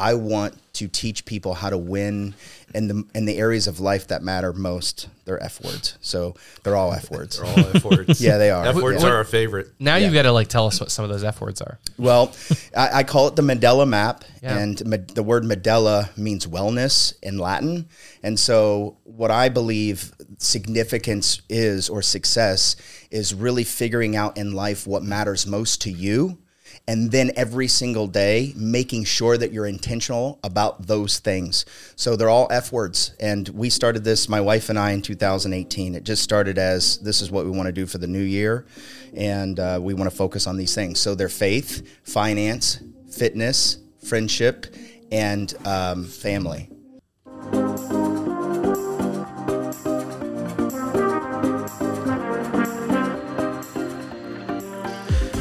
I want to teach people how to win in the in the areas of life that matter most. They're F words, so they're all F words. They're all F words. yeah, they are. F words Yeah. are our favorite. Now Yeah. you've got to like tell us what some of those F words are. Well, I, I call it the Mandela map, Yeah. and ma- the word Medela means wellness in Latin. And so, what I believe significance is or success is really figuring out in life what matters most to you. And then every single day, making sure that you're intentional about those things. So they're all F words. And we started this, my wife and I, in 2018. It just started as this is what we want to do for the new year. And uh, we want to focus on these things. So they're faith, finance, fitness, friendship, and um, family.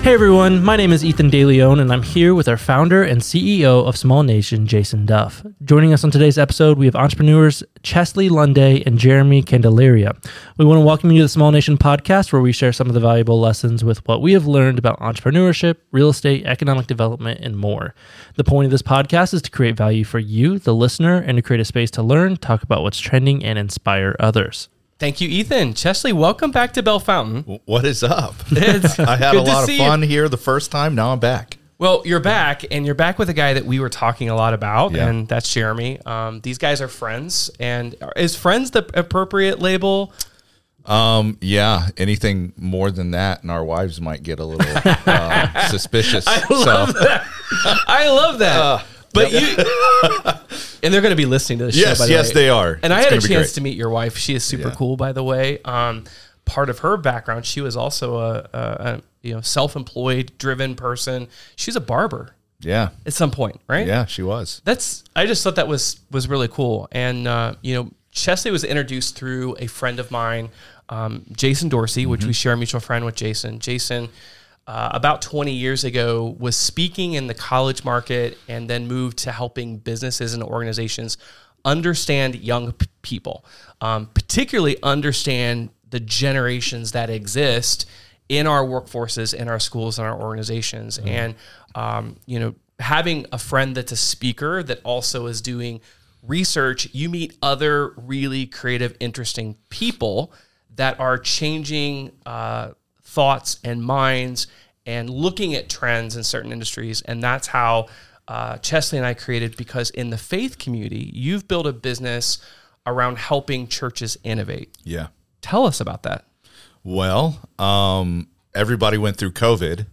Hey everyone, my name is Ethan DeLeon, and I'm here with our founder and CEO of Small Nation, Jason Duff. Joining us on today's episode, we have entrepreneurs Chestly Lunday and Jeremy Candelaria. We want to welcome you to the Small Nation podcast, where we share some of the valuable lessons with what we have learned about entrepreneurship, real estate, economic development, and more. The point of this podcast is to create value for you, the listener, and to create a space to learn, talk about what's trending, and inspire others. Thank you, Ethan. Chestly, welcome back to Bellefontaine. What is up? It's I had a lot of fun you. here the first time. Now I'm back. Well, you're back, and you're back with a guy that we were talking a lot about, Yeah. and that's Jeremy. Um, these guys are friends, and is friends the appropriate label? Um, yeah, anything more than that, and our wives might get a little uh, suspicious. I love that. I love that. but you, and they're going to be listening to show. Yes, by the yes, way. they are. And I had a chance to meet your wife. She is super Yeah. cool, by the way. Um, part of her background, she was also a, a, a you know self-employed, driven person. She's a barber yeah, at some point, right? yeah, she was. That's I just thought that was was really cool. And uh, you know, Chestly was introduced through a friend of mine, um, Jason Dorsey, which we share a mutual friend with Jason. Jason. Uh, about 20 years ago, was speaking in the college market and then moved to helping businesses and organizations understand young p- people, um, particularly understand the generations that exist in our workforces, in our schools, in our organizations. And, um, you know, having a friend that's a speaker that also is doing research, you meet other really creative, interesting people that are changing uh, thoughts and minds and looking at trends in certain industries. And that's how uh, Chestly and I created because in the faith community, you've built a business around helping churches innovate. Yeah. Tell us about that. Well, um, everybody went through COVID,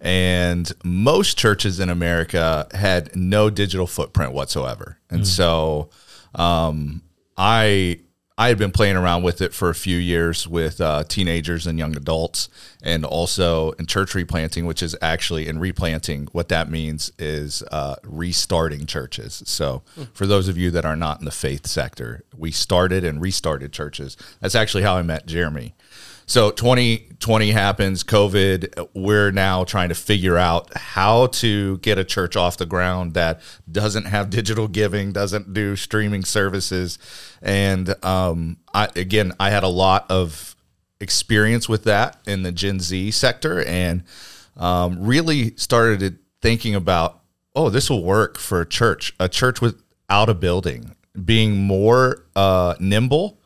and most churches in America had no digital footprint whatsoever. And so, um, I I had been playing around with it for a few years with uh, teenagers and young adults, and also in church replanting, which is actually in replanting. What that means is uh, restarting churches. So, for those of you that are not in the faith sector, we started and restarted churches. That's actually how I met Jeremy. So 2020 happens, COVID. We're now trying to figure out how to get a church off the ground that doesn't have digital giving, doesn't do streaming services. And um, I, again, I had a lot of experience with that in the Gen Z sector and um, really started thinking about, oh, this will work for a church, a church without a building, being more uh, nimble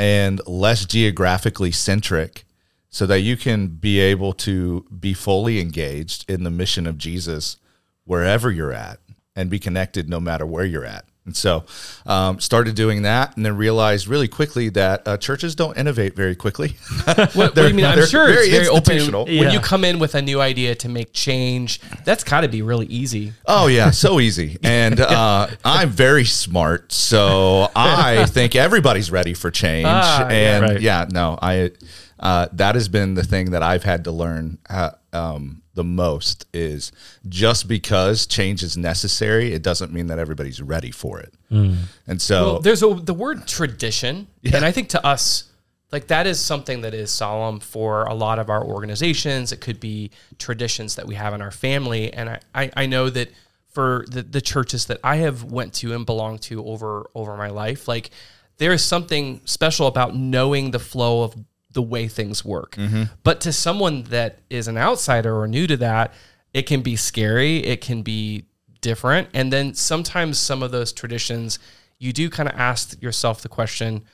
and less geographically centric so that you can be able to be fully engaged in the mission of Jesus wherever you're at and be connected no matter where you're at. And so, um, started doing that, and then realized really quickly that uh, churches don't innovate very quickly. What, what do you mean? I'm sure very it's very open. institutional. When you come in with a new idea to make change, that's got to be really easy. Oh yeah, so easy. And uh, I'm very smart, so I think everybody's ready for change. Ah, yeah. and Right. yeah, no, I uh, that has been the thing that I've had to learn uh, um, the most is just because change is necessary, it doesn't mean that everybody's ready for it. Mm. And so Well, there's a the word tradition, and I think to us, like that is something that is solemn for a lot of our organizations. It could be traditions that we have in our family, and I I, I know that for the, the churches that I have went to and belonged to over over my life, like there is something special about knowing the flow of the way things work. Mm-hmm. But to someone that is an outsider or new to that, it can be scary. It can be different. And then sometimes some of those traditions, you do kind of ask yourself the question,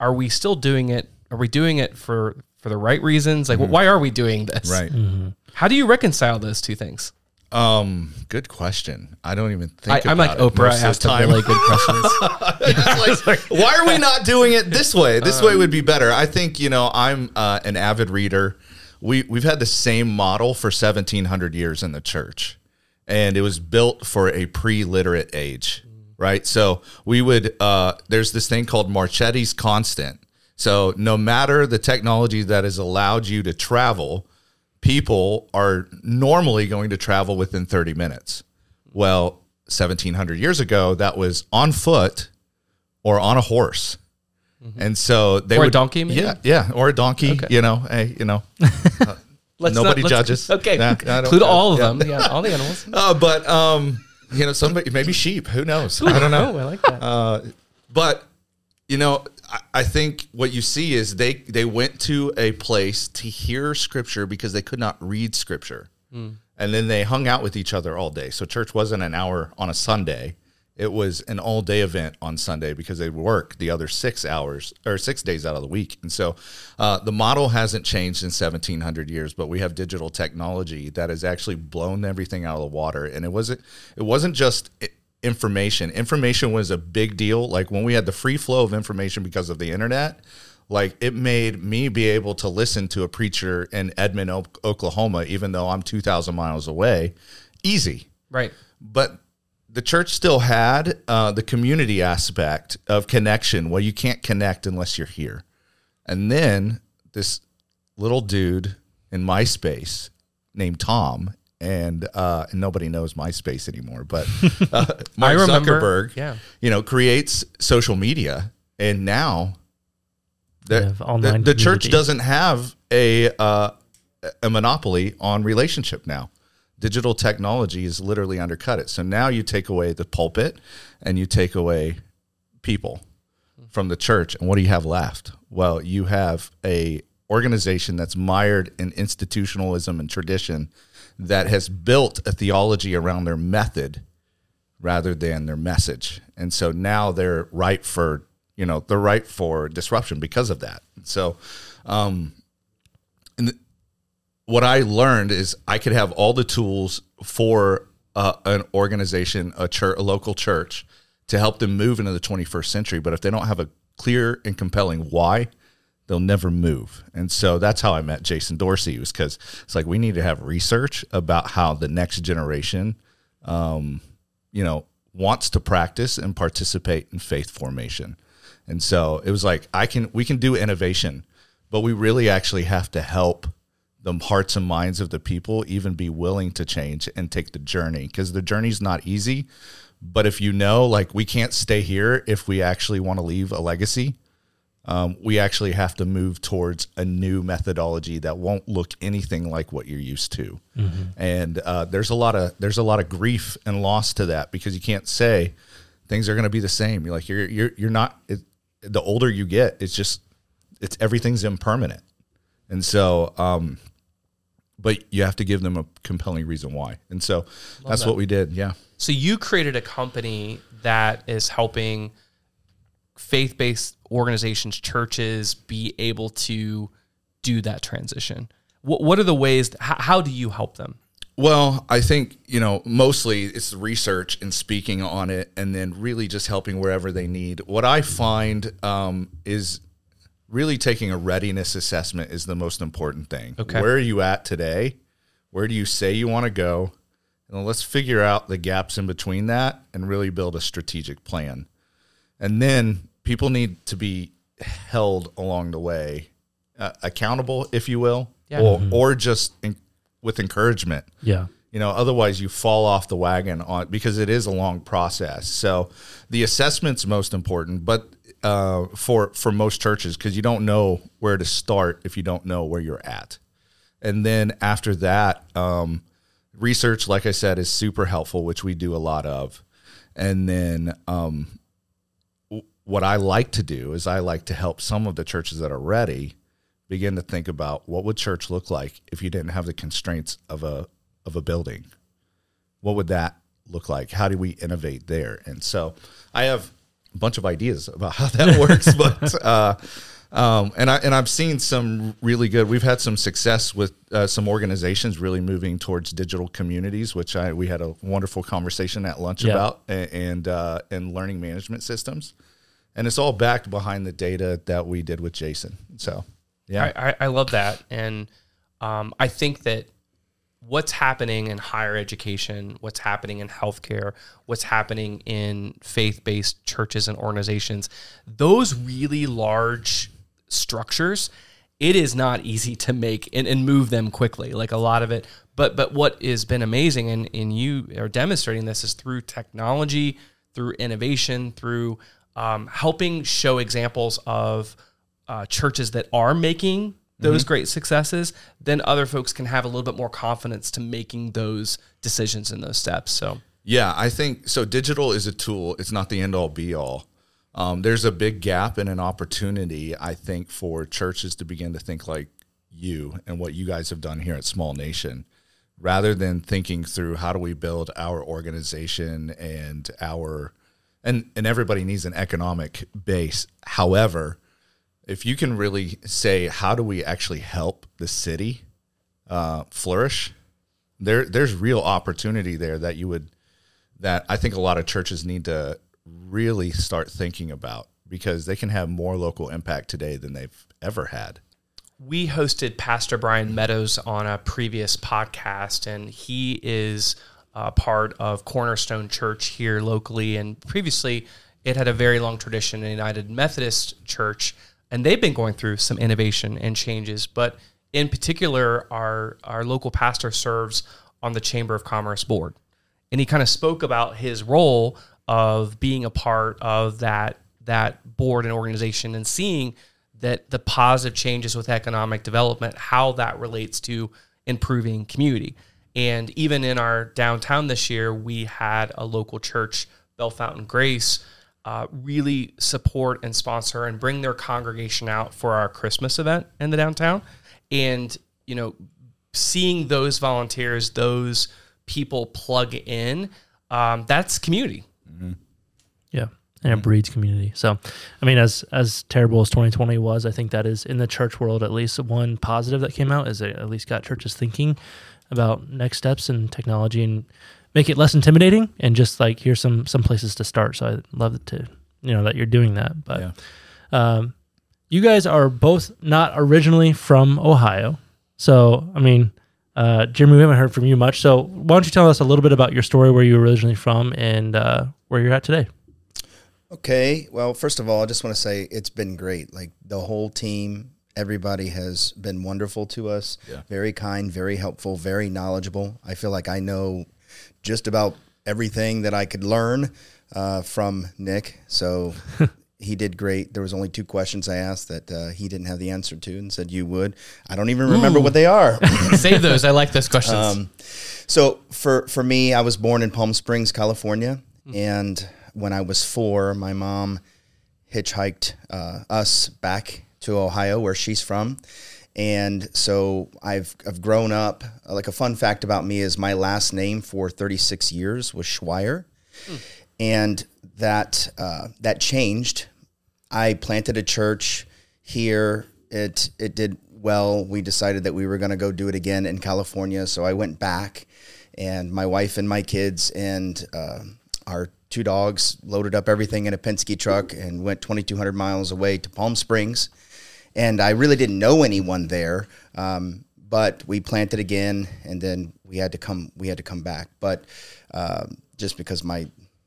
are we still doing it? Are we doing it for for the right reasons? Like, mm-hmm. why are we doing this? Right. Mm-hmm. How do you reconcile those two things? Um, good question. I don't even I, think I'm like it Oprah. I most of the asked time. really good questions. Like, why are we not doing it this way? This way would be better. I think you know I'm uh, an avid reader. We we've had the same model for 1700 years in the church, and it was built for a pre-literate age, right? So we would uh, there's this thing called Marchetti's constant. So no matter the technology that has allowed you to travel, people are normally going to travel within 30 minutes. Well, 1700 years ago, that was on foot or on a horse. And so they Mm-hmm. Or a donkey, maybe? yeah, yeah, or a donkey. Okay. You know, hey, you know, Let's Nobody let's- judges. Okay, Nah, include all of yeah. them. Yeah, all the animals. uh, but um, you know, somebody maybe sheep. Who knows? I don't know. Oh, I like that. but you know I, I think what you see is they they went to a place to hear scripture because they could not read scripture. And then they hung out with each other all day. So church wasn't an hour on a sunday. It was an all day event on sunday because they work the other six hours or six days out of the week. And so uh, the model hasn't changed in 1700 years but we have digital technology that has actually blown everything out of the water. And it wasn't it wasn't just information. Information was a big deal. Like when we had the free flow of information because of the internet, like it made me be able to listen to a preacher in Edmond, O- Oklahoma, even though I'm 2,000 miles away, easy. right. But the church still had uh, the community aspect of connection. Well, you can't connect unless you're here. And then this little dude in MySpace named Tom, and uh, and nobody knows MySpace anymore, but uh, Mark remember, Zuckerberg, yeah. you know, creates social media, and now the, the, the church doesn't have a uh, a monopoly on relationship now. Digital technology is literally undercut it. So now you take away the pulpit and you take away people from the church, and what do you have left? Well, you have a organization that's mired in institutionalism and tradition that has built a theology around their method rather than their message. And so now they're ripe for, you know, they're ripe for disruption because of that. So, um, and what I learned is I could have all the tools for uh, an organization, a church, a local church, to help them move into the 21st century. But if they don't have a clear and compelling why, they'll never move. And so that's how I met Jason Dorsey was because it's like we need to have research about how the next generation, um, you know, wants to practice and participate in faith formation. And so it was like I can we can do innovation, but we really actually have to help the hearts and minds of the people even be willing to change and take the journey because the journey's not easy. But if you know, like we can't stay here if we actually want to leave a legacy, um, we actually have to move towards a new methodology that won't look anything like what you're used to. And uh, there's a lot of there's a lot of grief and loss to that because you can't say things are going to be the same. You're like you're you're you're not. It, the older you get, it's just it's everything's impermanent, and so. Um, but you have to give them a compelling reason why, and so that's what we did. Yeah. So you created a company that is helping faith-based organizations, churches, be able to do that transition. What What are the ways? How, how do you help them? Well, I think, you know, mostly it's research and speaking on it and then really just helping wherever they need. What I find um, is really taking a readiness assessment is the most important thing. Okay. Where are you at today? Where do you say you want to go? And let's figure out the gaps in between that and really build a strategic plan. And then people need to be held along the way, uh, accountable, if you will, Yeah. or, or just in, with encouragement. Yeah. you know otherwise you fall off the wagon on because it is a long process. So the assessment's most important but uh, for for most churches because you don't know where to start if you don't know where you're at. And then after that um, research like i said is super helpful which we do a lot of. And then um, w- what i like to do is i like to help some of the churches that are ready begin to think about what would church look like if you didn't have the constraints of a of a building what would that look like? How do we innovate there? And so I have a bunch of ideas about how that works, but uh, um, and I and I've seen some really good. We've had some success with uh, some organizations really moving towards digital communities, which I we had a wonderful conversation at lunch Yeah. about, and and, uh, and learning management systems, and it's all backed behind the data that we did with Jason. So yeah, I, I, I love that. And um, I think that what's happening in higher education, what's happening in healthcare, what's happening in faith based churches and organizations, those really large structures, it is not easy to make and, and move them quickly. Like a lot of it. But but what has been amazing and, and you are demonstrating this is through technology, through innovation, through um, helping show examples of uh, churches that are making those great successes, then other folks can have a little bit more confidence to making those decisions and those steps. So Yeah, I think so. Digital is a tool. It's not the end all be all. Um, there's a big gap and an opportunity, I think, for churches to begin to think like you and what you guys have done here at Small Nation, rather than thinking through how do we build our organization and our and and everybody needs an economic base. However, if you can really say how do we actually help the city uh, flourish, there there's real opportunity there that you would that I think a lot of churches need to really start thinking about because they can have more local impact today than they've ever had. we hosted Pastor Brian Meadows on a previous podcast, and he is uh, part of Cornerstone Church here locally. And previously, it had a very long tradition in United Methodist Church, and they've been going through some innovation and changes. But in particular, our our local pastor serves on the Chamber of Commerce board, and he kind of spoke about his role of being a part of that that board and organization and seeing that the positive changes with economic development, how that relates to improving community. And even in our downtown this year, we had a local church, Bellefontaine Grace, uh, really support and sponsor and bring their congregation out for our Christmas event in the downtown. And, you know, seeing those volunteers, those people plug in, um, that's community. Yeah. And it breeds community. So, I mean, as as terrible as 2020 was, I think that is in the church world at least one positive that came out is it at least got churches thinking about next steps in technology and make it less intimidating and just like here's some some places to start. So I love it to you know that you're doing that. But Yeah. um, you guys are both not originally from Ohio, so I mean. Uh, Jimmy, we haven't heard from you much, so why don't you tell us a little bit about your story, where you were originally from, and uh, where you're at today? Okay. Well, first of all, I just want to say it's been great. Like the whole team, everybody has been wonderful to us. Yeah. Very kind, very helpful, very knowledgeable. I feel like I know just about everything that I could learn uh, from Nick. So he did great. There was only two questions I asked that uh, he didn't have the answer to, and said you would. I don't even remember what they are. Save those. I like those questions. Um, so for for me, I was born in Palm Springs, California, and when I was four, my mom hitchhiked uh, us back to Ohio, where she's from. And so I've I've grown up. Like a fun fact about me is my last name for 36 years was Schweier, and that uh, that changed. I planted a church here. It it did well. We decided that we were going to go do it again in California. So I went back, and my wife and my kids and uh, our two dogs loaded up everything in a Penske truck and went 2,200 miles away to Palm Springs. And I really didn't know anyone there, um, but we planted again, and then we had to come. We had to come back, but um, just because my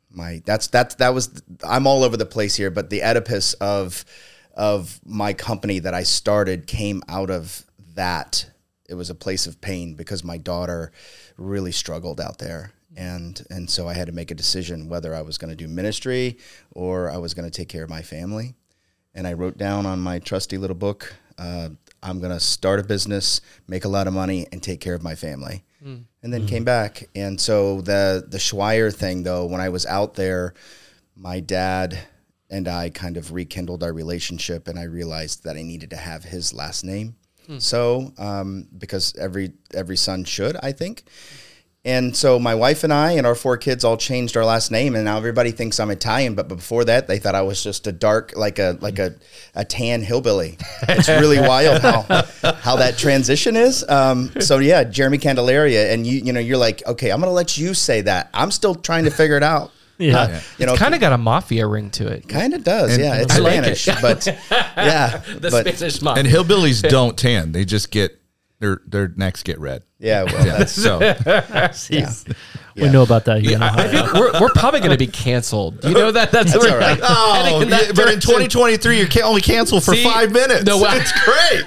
my that's that's that was I'm all over the place here, but the Oedipus of of my company that I started came out of that. It was a place of pain because my daughter really struggled out there. And and so I had to make a decision whether I was going to do ministry or I was going to take care of my family. And I wrote down on my trusty little book, uh, I'm going to start a business, make a lot of money, and take care of my family and then came back. And so the the Schweier thing, though, when I was out there, my dad and I kind of rekindled our relationship, and I realized that I needed to have his last name. So, um, because every every son should, I think. And so my wife and I and our four kids all changed our last name, and now everybody thinks I'm Italian. But before that, they thought I was just a dark, like a like a, a tan hillbilly. It's really wild how how that transition is. Um, so yeah, Jeremy Candelaria, and you you know you're like, okay, I'm gonna let you say that. I'm still trying to figure it out. Yeah. Uh, you know, kind of got a mafia ring to it. kind of does. yeah, it's I like Spanish, it. but yeah, The but Spanish mafia. And hillbillies don't tan; they just get their their necks get red. yeah, well, that's So We know about that here. in Yeah, I- Ohio. we're, we're probably going to be canceled. You know that? That's, That's all right. Oh, in that yeah, but in 2023, you can only cancel for See, five minutes. no, well- it's great.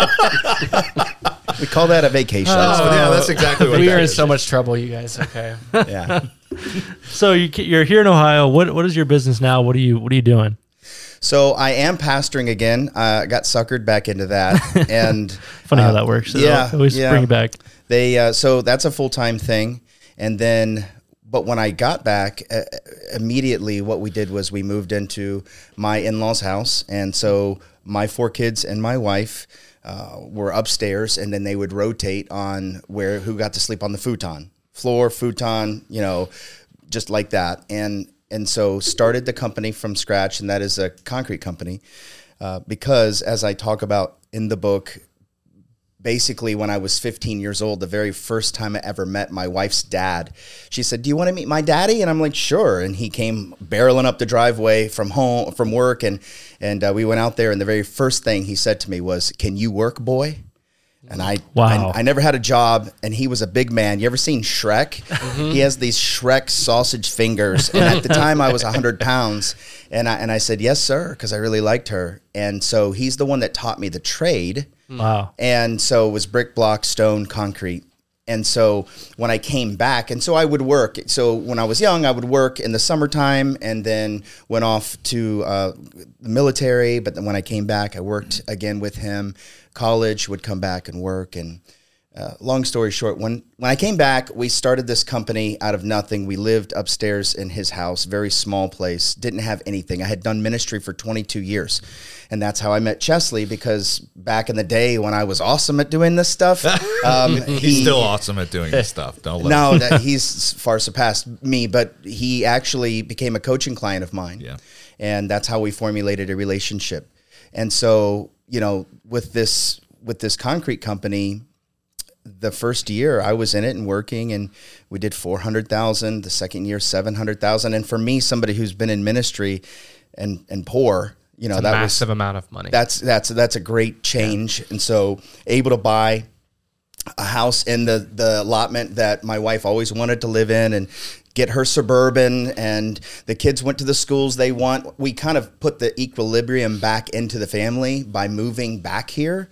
we call that a vacation. Oh, yeah, that's exactly what we that are in is. so much trouble, you guys. Okay. yeah. So you, you're here in Ohio. What what is your business now? What are you what are you doing? So I am pastoring again. I got suckered back into that, and Funny how uh, that works. Yeah, always yeah. bring back. They uh, so that's a full time thing, and then but when I got back uh, immediately, what we did was we moved into my in laws' house, and so my four kids and my wife. Uh, were upstairs, and then they would rotate on where who got to sleep on the futon, floor, futon, you know, just like that. And and so started the company from scratch, and that is a concrete company, uh, because as I talk about in the book, basically when I was 15 years old, the very first time I ever met my wife's dad, she said, "Do you want to meet my daddy?" And I'm like, "Sure." And he came barreling up the driveway from home from work, and and uh, we went out there. And the very first thing he said to me was, "Can you work, boy?" And I, Wow. I, I never had a job, and he was a big man. You ever seen Shrek? Mm-hmm. He has these Shrek sausage fingers, and at the time I was hundred pounds, and I and I said yes, sir, because I really liked her, and so he's the one that taught me the trade. Wow. And so it was brick, block, stone, concrete. And so when I came back, and so I would work. So when I was young, I would work in the summertime and then went off to uh, the military. But then when I came back, I worked again with him. College would come back and work. And uh, long story short, when when I came back, we started this company out of nothing. We lived upstairs in his house, very small place. Didn't have anything. I had done ministry for 22 years, and that's how I met Chestly. Because back in the day when I was awesome at doing this stuff, um, He's he- still awesome at doing this stuff. Don't let him. no, that he's far surpassed me, but he actually became a coaching client of mine. Yeah. And that's how we formulated a relationship. And so, you know, with this with this concrete company, the first year I was in it and working and we did 400,000, the second year 700,000 and for me somebody who's been in ministry and and poor, you know, that was Massive amount of money. that's that's that's a great change. And so able to buy a house in the the allotment that my wife always wanted to live in and get her suburban and the kids went to the schools they want. We kind of put the equilibrium back into the family by moving back here.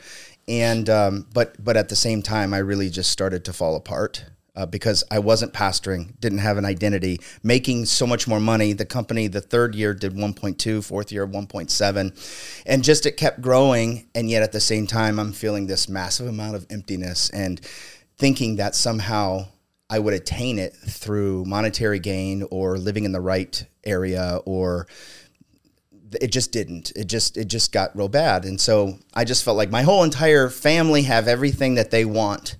And um, but but at the same time i really just started to fall apart uh, because I wasn't pastoring, didn't have an identity, making so much more money. The company, the third year did 1.2, fourth year 1.7, and just it kept growing. And yet at the same time, I'm feeling this massive amount of emptiness and thinking that somehow I would attain it through monetary gain or living in the right area or it just didn't it just it just got real bad and so i just felt like my whole entire family have everything that they want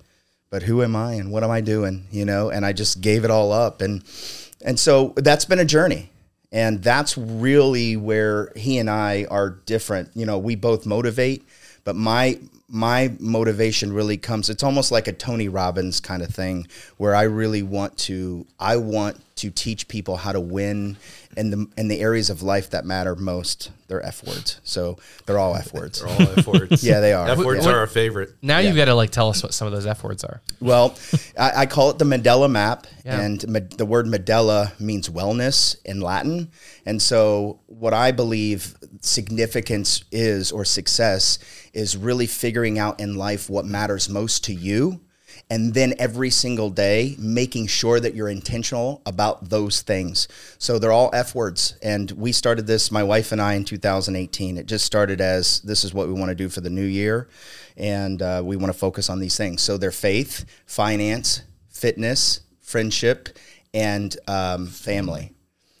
but who am I and what am I doing? You know, and I just gave it all up. And, and so that's been a journey. And that's really where he and I are different. You know, we both motivate, but my, my motivation really comes, it's almost like a Tony Robbins kind of thing where I really want to, I want to teach people how to win in the, in the areas of life that matter most. They're F words. So they're all F words. They're all F words. Yeah, they are. F words Yeah. are our favorite. now you've got to like tell us what some of those F words are. Well, I, I call it the Mandela map, Yeah. and ma- the word Medela means wellness in Latin. And so, what I believe significance is or success is really figuring out in life what matters most to you. And then every single day, making sure that you're intentional about those things. So they're all F words. And we started this, my wife and I, in 2018. It just started as this is what we want to do for the new year. And uh, we want to focus on these things. So they're faith, finance, fitness, friendship, and um, family.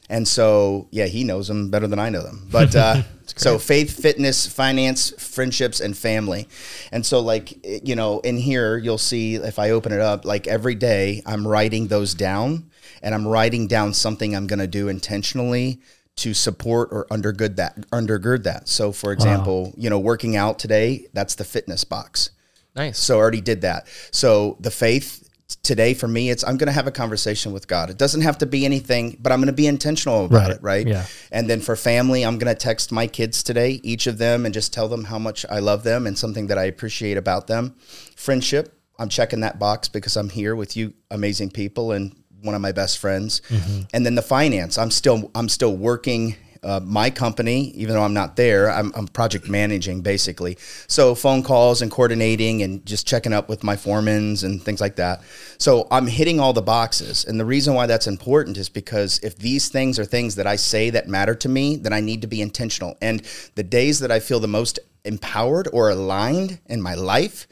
And so, yeah, he knows them better than I know them. But uh, So faith, fitness, finance, friendships, and family. And so, like, you know, in here, you'll see if I open it up, like every day I'm writing those down and I'm writing down something I'm going to do intentionally to support or undergird that undergird that. So for example, you know, working out today, that's the fitness box. Nice. So I already did that. So the faith today for me, it's I'm going to have a conversation with God. It doesn't have to be anything, but I'm going to be intentional about Right. it, right? Yeah. And then for family, I'm going to text my kids today, each of them, and just tell them how much I love them and something that I appreciate about them. Friendship, I'm checking that box because I'm here with you, amazing people, and one of my best friends. Mm-hmm. And then the finance, I'm still I'm still working. Uh, my company, even though I'm not there, I'm, I'm project managing basically. So phone calls and coordinating and just checking up with my foremans and things like that. So I'm hitting all the boxes. And the reason why that's important is because if these things are things that I say that matter to me, then I need to be intentional. And the days that I feel the most empowered or aligned in my life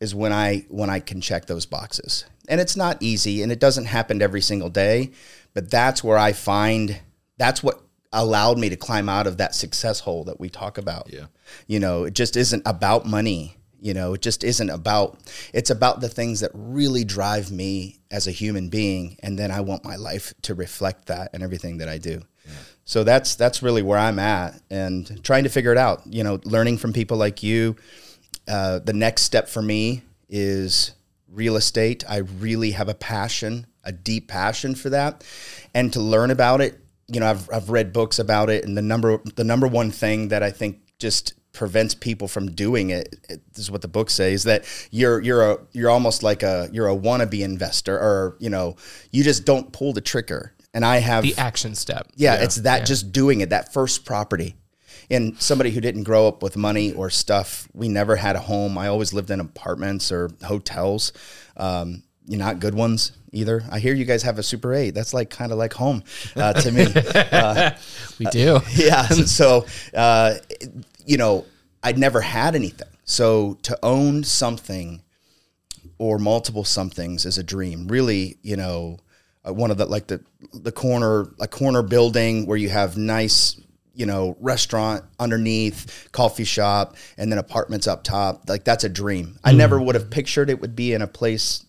is when I when I can check those boxes. And it's not easy and it doesn't happen every single day, but that's where I find that's what allowed me to climb out of that success hole that we talk about. Yeah. You know, it just isn't about money. You know, it just isn't about it's about the things that really drive me as a human being and then I want my life to reflect that and everything that I do. So that's that's really where I'm at and trying to figure it out. You know, learning from people like you. Uh, the next step for me is real estate. I really have a passion, a deep passion for that, and to learn about it. You know, I've I've read books about it, and the number the number one thing that I think just prevents people from doing it, it is what the book says that you're you're a you're almost like a you're a wannabe investor or you know you just don't pull the trigger and i have the action step. yeah, it's that just doing it, that first property. And somebody who didn't grow up with money or stuff, we never had a home. I always lived in apartments or hotels, um, you not good ones either. I hear you guys have a Super 8. That's like kind of like home uh, to me. we do. yeah. So, uh, you know, I'd never had anything. So to own something or multiple somethings is a dream. Really, you know, uh, one of the like the the corner a corner building where you have nice you know restaurant underneath coffee shop and then apartments up top like that's a dream i never would have pictured it would be in a place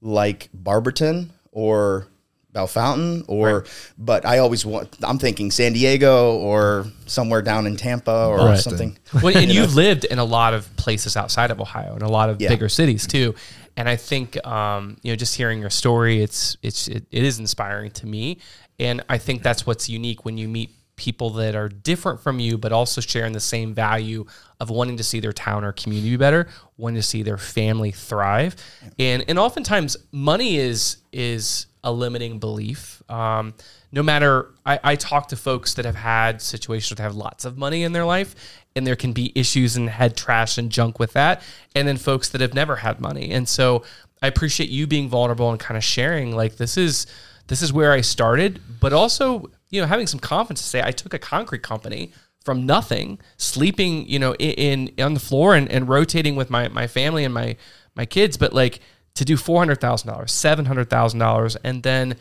like barberton or Bellefontaine or but I always want I'm thinking San Diego or somewhere down in Tampa or Right. something. well, and you've lived in a lot of places outside of Ohio and a lot of Yeah. bigger cities too. And I think um, you know, just hearing your story, it's it's it, it is inspiring to me. And I think that's what's unique when you meet people that are different from you, but also sharing the same value of wanting to see their town or community better, wanting to see their family thrive. And and oftentimes money is is a limiting belief. Um, no matter, I, I talk to folks that have had situations that have lots of money in their life, and there can be issues and head trash and junk with that. And then folks that have never had money. And so I appreciate you being vulnerable and kind of sharing like this is this is where I started, but also you know having some confidence to say I took a concrete company from nothing, sleeping you know in, in on the floor and, and rotating with my my family and my my kids, but like to do four hundred thousand dollars, seven hundred thousand dollars, and then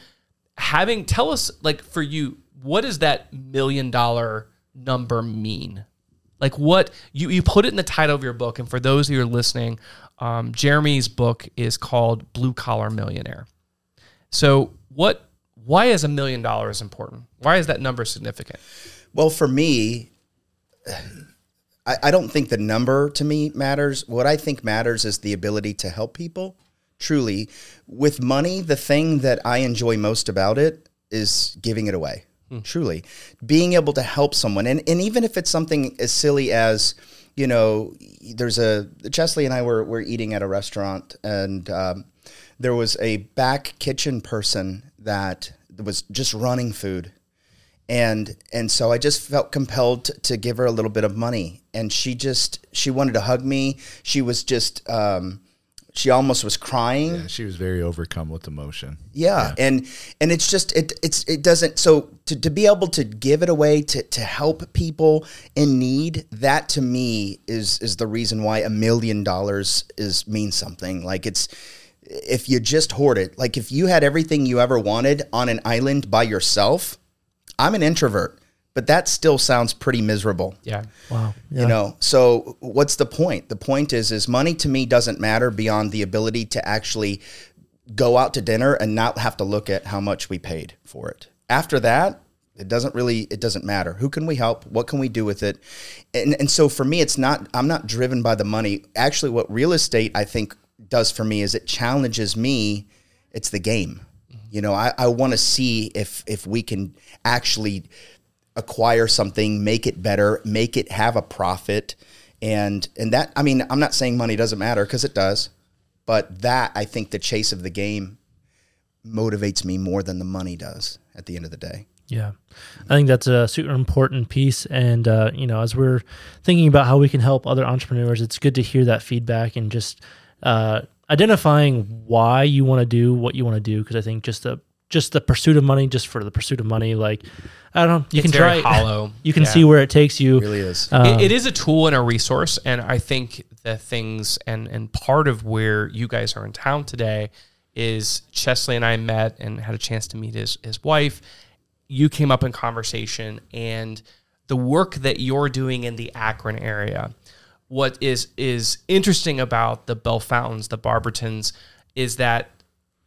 having tell us like for you what does that million dollar number mean? Like what you you put it in the title of your book and for those who are listening um, jeremy's book is called blue collar millionaire. So what why is a million dollars important why is that number significant Well, for me, I, I don't think the number to me matters. What I think matters is the ability to help people. Truly, with money, the thing that I enjoy most about it is giving it away. Truly, being able to help someone, and and even if it's something as silly as you know, there's a Chestly and I were were eating at a restaurant, and um, there was a back kitchen person that was just running food and and so I just felt compelled to, to give her a little bit of money, and she just she wanted to hug me. She was just um, she almost was crying. Yeah, she was very overcome with emotion. Yeah. And and it's just it it's it doesn't so to, to be able to give it away to to help people in need, that to me is is the reason why a million dollars is means something. Like it's if you just hoard it, like if you had everything you ever wanted on an island by yourself, I'm an introvert. but that still sounds pretty miserable. Yeah. Wow. Yeah. You know, so what's the point? The point is, is money to me doesn't matter beyond the ability to actually go out to dinner and not have to look at how much we paid for it. After that, it doesn't really it doesn't matter. Who can we help? What can we do with it? And and so for me it's not I'm not driven by the money. Actually what real estate I think does for me is it challenges me. It's the game. You know, I, I want to see if if we can actually acquire something, make it better, make it have a profit. And and that I mean, I'm not saying money doesn't matter because it does. But that I think the chase of the game motivates me more than the money does at the end of the day. Yeah, I think that's a super important piece. And uh, you know, as we're thinking about how we can help other entrepreneurs, it's good to hear that feedback and just uh, identifying why you want to do what you want to do. Because I think just the just the pursuit of money, just for the pursuit of money, like I don't know, you It's can very try. hollow. You can Yeah. see where it takes you. It really is. Um, it, it is a tool and a resource and i think the things and and part of where you guys are in town today is chestly and i met and had a chance to meet his his wife you came up in conversation and the work that you're doing in the akron area what is is interesting about the bellefontaines the barbertons is that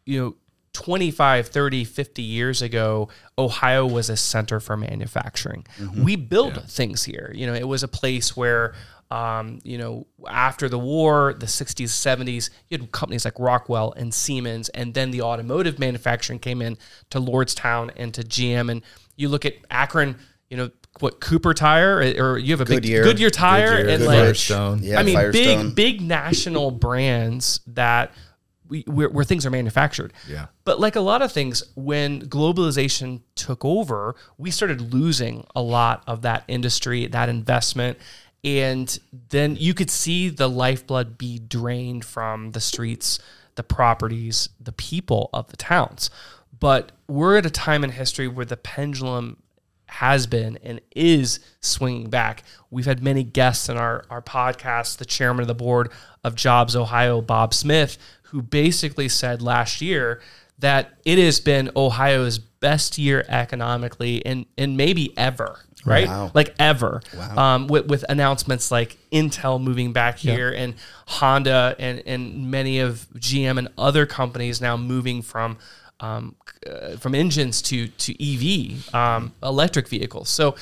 you know 25 30 50 years ago ohio was a center for manufacturing. We built things here. You know it was a place where um, you know after the war the 60s 70s you had companies like rockwell and siemens and then the automotive manufacturing came in to lordstown and to gm and you look at akron you know what cooper tire eh, or you have a Goodyear. big goodyear tire Goodyear, and Goodyear. like Firestone. Yeah, I mean, Firestone. big big national brands that we, where, where things are manufactured. Yeah. But like a lot of things, when globalization took over, we started losing a lot of that industry, that investment. And then you could see the lifeblood be drained from the streets, the properties, the people of the towns. But we're at a time in history where the pendulum has been and is swinging back. We've had many guests in our, our podcast, the chairman of the board of Jobs Ohio, Bob Smith, who basically said last year that it has been Ohio's best year economically and, and maybe ever, right? Wow. Like ever. Um, with, with announcements like Intel moving back here and Honda and, and many of GM and other companies now moving from um, uh, from engines to to EV um, electric vehicles. So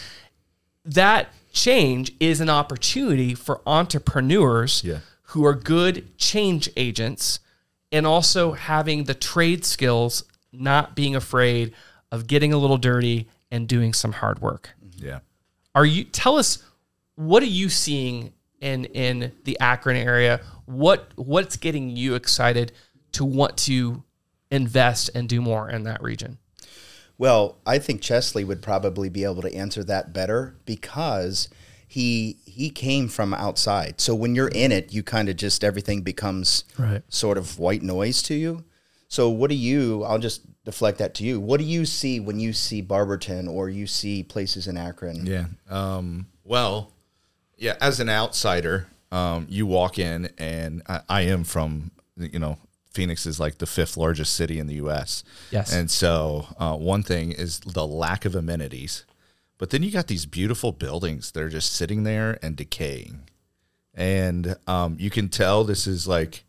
that change is an opportunity for entrepreneurs Yeah. who are good change agents and also having the trade skills, not being afraid of getting a little dirty and doing some hard work. Yeah. Are you tell us what are you seeing in in the Akron area? What what's getting you excited to want to invest and do more in that region? Well, I think Chestly would probably be able to answer that better because he he came from outside. So when you're in it, you kind of just everything becomes Right. sort of white noise to you. So what do you? I'll just deflect that to you. What do you see when you see Barberton or you see places in Akron? Yeah. Um, well, yeah. As an outsider, um, you walk in, and I, I am from you know Phoenix is like the fifth largest city in the U.S. Yes. and so uh, one thing is the lack of amenities, but then you got these beautiful buildings that are just sitting there and decaying, and um, you can tell this is like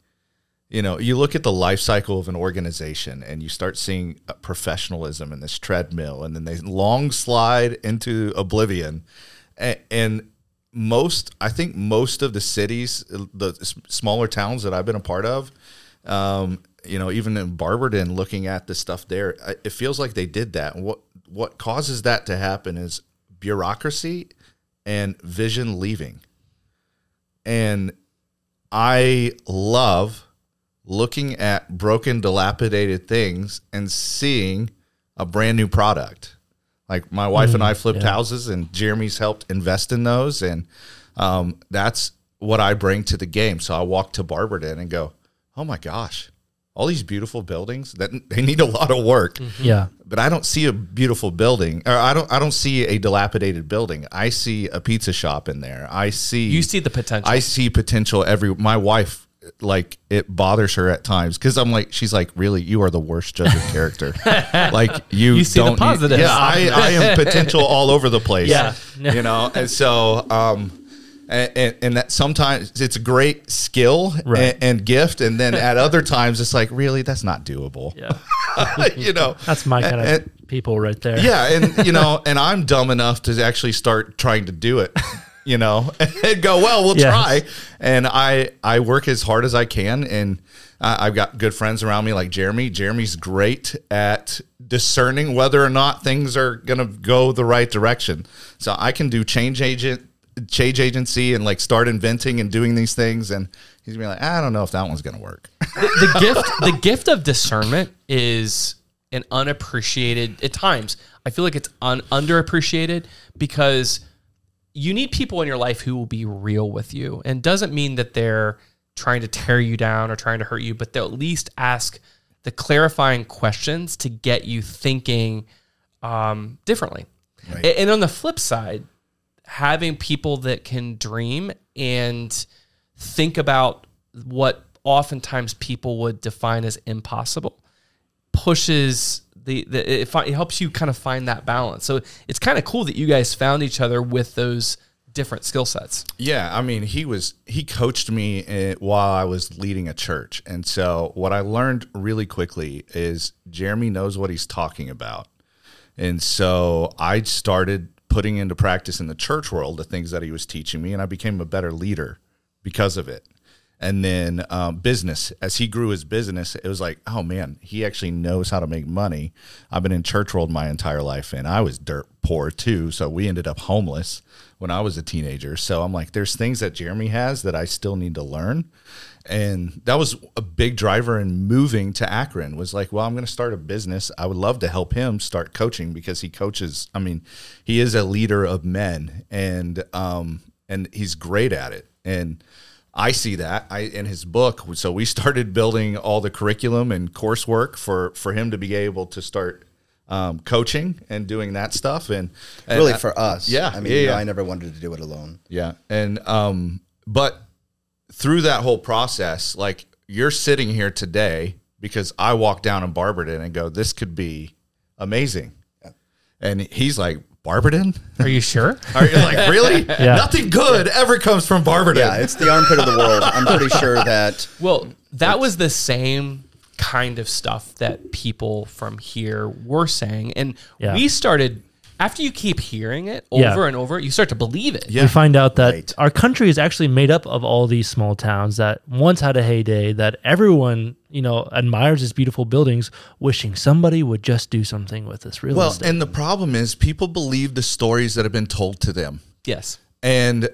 you know, you look at the life cycle of an organization and you start seeing uh, professionalism in this treadmill, and then they long slide into oblivion. And, and most, I think, most of the cities, the smaller towns that I've been a part of, um, you know, even in Barberton, looking at the stuff there, it feels like they did that. What what causes that to happen is bureaucracy and vision leaving. And I love looking at broken, dilapidated things and seeing a brand new product. Like my wife and I flipped houses, and Jeremy's helped invest in those, and um, that's what I bring to the game. So I walk to Barberton and go, "Oh my gosh, all these beautiful buildings that they need a lot of work." Yeah. but I don't see a beautiful building, or I don't I don't see a dilapidated building. I see a pizza shop in there. I see You see the potential. I see potential every. My wife like it bothers her at times because I'm like, she's like, really, you are the worst judge of character. like you, You see don't need- positives. yeah, I, I am potential all over the place. Yeah. you know, and so um, and, and, and that sometimes it's a great skill Right. and, and gift, and then at other times it's like, really, that's not doable. Yeah. you know, That's my kind of people right there. yeah, and you know, and I'm dumb enough to actually start trying to do it. You know, and go well. We'll Yes. try, and I I work as hard as I can, and uh, I've got good friends around me like Jeremy. Jeremy's great at discerning whether or not things are gonna go the right direction. So I can do change agent, change agency, and like start inventing and doing these things, and he's gonna be like, I don't know if that one's gonna work. the gift the gift of discernment is an unappreciated at times i feel like it's un, underappreciated because you need people in your life who will be real with you and doesn't mean that they're trying to tear you down or trying to hurt you but they'll at least ask the clarifying questions to get you thinking um, differently A- and on the flip side having people that can dream and think about what oftentimes people would define as impossible pushes the, the it, fi- it helps you kind of find that balance. So it's kind of cool that you guys found each other with those different skill sets. Yeah, I mean, he was he coached me uh, while I was leading a church, and so what I learned really quickly is Jeremy knows what he's talking about, and so I started putting into practice in the church world the things that he was teaching me, and I became a better leader because of it. And then um, business, as he grew his business, it was like, oh man, he actually knows how to make money. I've been in church world my entire life, and I was dirt poor too. So we ended up homeless when I was a teenager. So I'm like, there's things that Jeremy has that I still need to learn. And that was a big driver in moving to Akron was like, well, I'm going to start a business. I would love to help him start coaching because he coaches. I mean, he is a leader of men and, um, and he's great at it. And, I see that I in his book. So we started building all the curriculum and coursework for for him to be able to start um, coaching and doing that stuff. And, and really I- for us. yeah, I mean, yeah, know. I never wanted to do it alone. yeah, and um, but through that whole process, like you're sitting here today because I walked down and barbered in Barberton and go, this could be amazing. And he's like, Barberton? are you sure Are you like really? Yeah. Nothing good ever comes from Barberton. Yeah, it's the armpit of the world. I'm pretty sure that well that was the same kind of stuff that people from here were saying and Yeah. we started after you keep hearing it Yeah. over and over you start to believe it Yeah. we find out that Right. our country is actually made up of all these small towns that once had a heyday that everyone you know admires as beautiful buildings wishing somebody would just do something with this real Well, estate and the problem is people believe the stories that have been told to them. yes And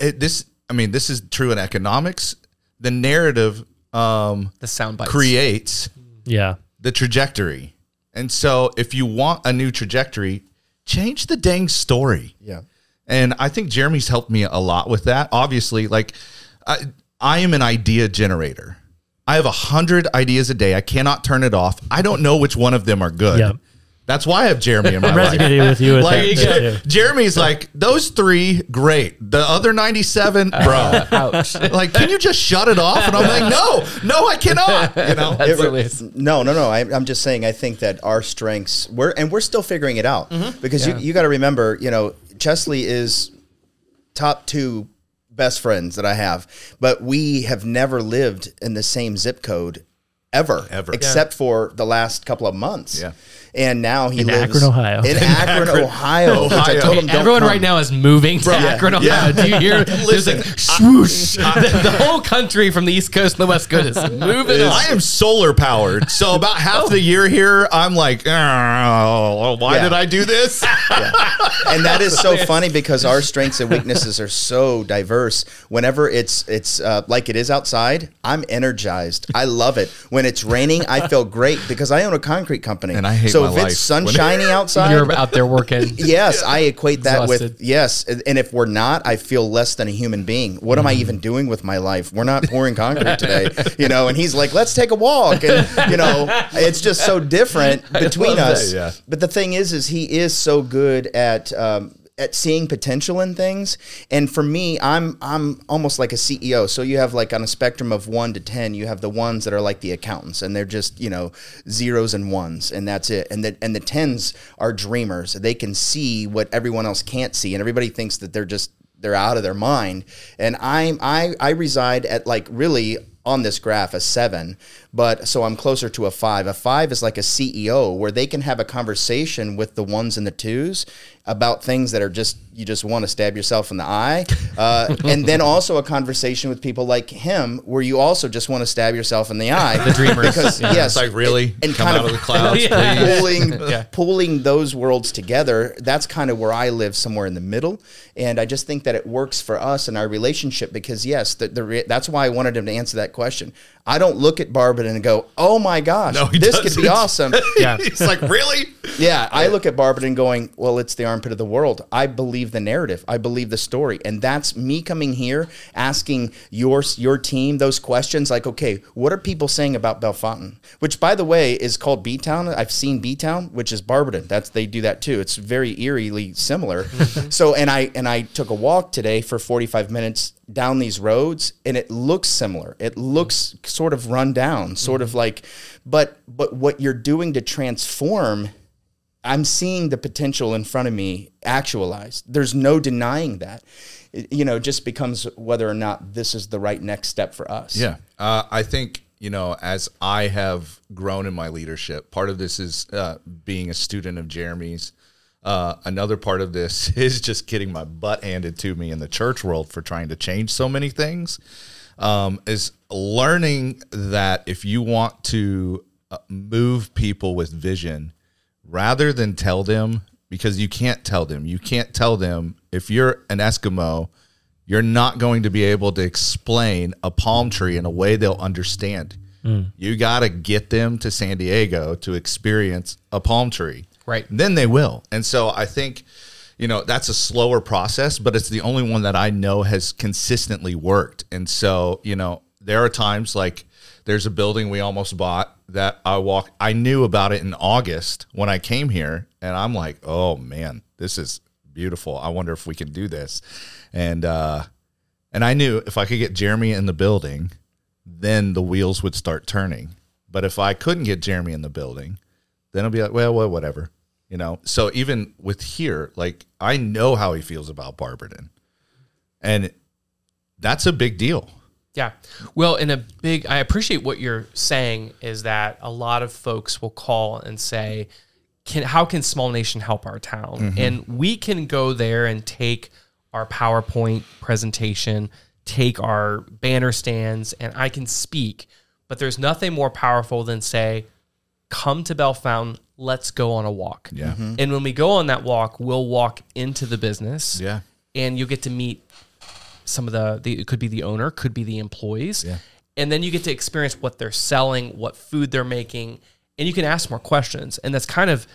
it, this, I mean, this is true in economics. The narrative um, the sound bites creates yeah the trajectory. And so if you want a new trajectory, change the dang story. yeah. And I think Jeremy's helped me a lot with that. Obviously, like I, I am an idea generator. I have a hundred ideas a day. I cannot turn it off. I don't know which one of them are good. Yep. That's why I have Jeremy in my I'm life. resonating with you with Like that, Jer- too. Jeremy's like those three, great. The other ninety-seven, bro. ouch like, can you just shut it off? And I'm like, no, no, I cannot. You know, That's It- hilarious. no, no, no. I, I'm just saying. I think that our strengths, we're and we're still figuring it out Mm-hmm. because Yeah. you you got to remember, you know, Chestly is top two best friends that I have, but we have never lived in the same zip code ever, Ever. except for the last couple of months. Yeah. And now he In lives Akron, Ohio. In Akron, Akron, Ohio. which I Ohio. told him, don't Everyone come. right now is moving to Akron, Ohio. Do you hear? There's like swoosh. the, the whole country from the East Coast and the West Coast is moving. on. I am solar powered. So about half the year here, I'm like, oh, why Yeah. did I do this? and that is so funny because our strengths and weaknesses are so diverse. Whenever it's it's uh, like it is outside, I'm energized. I love it. When it's raining, I feel great because I own a concrete company, And I hate so if life it's sunshiny outside. You're out there working. Yes, I equate that with yes, and if we're not, I feel less than a human being. What am I even doing with my life? We're not pouring concrete today, you know. And he's like, "Let's take a walk," and you know, it's just so different between us. that, yeah. But the thing is, is he is so good at um, at seeing potential in things. And for me, I'm I'm almost like a CEO. So you have like on a spectrum of one to ten, you have the ones that are like the accountants, and they're just you know zeros and ones, and that's it. And the and the tens are dreamers. They can see what everyone else can't see, and everybody thinks that they're just they're out of their mind. And I I I reside at like really on this graph a seven, but so I'm closer to a five. A five is like a CEO where they can have a conversation with the ones and the twos about things that are just you just want to stab yourself in the eye, uh, and then also a conversation with people like him where you also just want to stab yourself in the eye. The dreamers. because Yeah. yes, It's like really and come kind out of- of the clouds, Yeah. please. pulling pulling those worlds together that's kind of where i live somewhere in the middle and i just think that it works for us and our relationship because yes the, the re- that's why i wanted him to answer that question i don't look at Barberton and go oh my gosh No, he this could be awesome Yeah. It's like really. yeah, I look at Barberton going, well, it's the armpit of the world. I believe the narrative. I believe the story. And that's me coming here asking your your team those questions like, okay, what are people saying about Bellefontaine? Which by the way is called B Town. I've seen B Town, which is Barberton. That's they do that too. It's very eerily similar. so and I and I took a walk today for 45 minutes down these roads and it looks similar. It looks sort of run down, sort of like but but what you're doing to transform I'm seeing the potential in front of me actualized. There's no denying that. It, you know, just becomes whether or not this is the right next step for us. Yeah. Uh, I think, you know, as I have grown in my leadership, part of this is uh, being a student of Jeremy's. Uh, another part of this is just getting my butt handed to me in the church world for trying to change so many things. Um, is learning that if you want to uh, move people with vision, rather than tell them, because you can't tell them, you can't tell them if you're an Eskimo, you're not going to be able to explain a palm tree in a way they'll understand. You got to get them to San Diego to experience a palm tree. Right. Then they will. And so I think, you know, that's a slower process, but it's the only one that I know has consistently worked. And so, you know, there are times like there's a building we almost bought that I walk I knew about it in August when I came here and I'm like, "Oh man, this is beautiful. I wonder if we can do this." And uh and I knew if I could get Jeremy in the building, then the wheels would start turning. But if I couldn't get Jeremy in the building, then I'll be like, well, well, whatever. You know. So even with here, like I know how he feels about Barberton. And that's a big deal. Yeah. Well, in a big, I appreciate what you're saying is that a lot of folks will call and say, "Can how can Small Nation help our town?" Mm-hmm. And we can go there and take our PowerPoint presentation, take our banner stands, and I can speak. But there's nothing more powerful than say, "Come to Bellefontaine, let's go on a walk." Yeah. And when we go on that walk, we'll walk into the business Yeah. and you'll get to meet some of the, the it could be the owner, could be the employees. Yeah. And then you get to experience what they're selling, what food they're making, and you can ask more questions. And that's kind of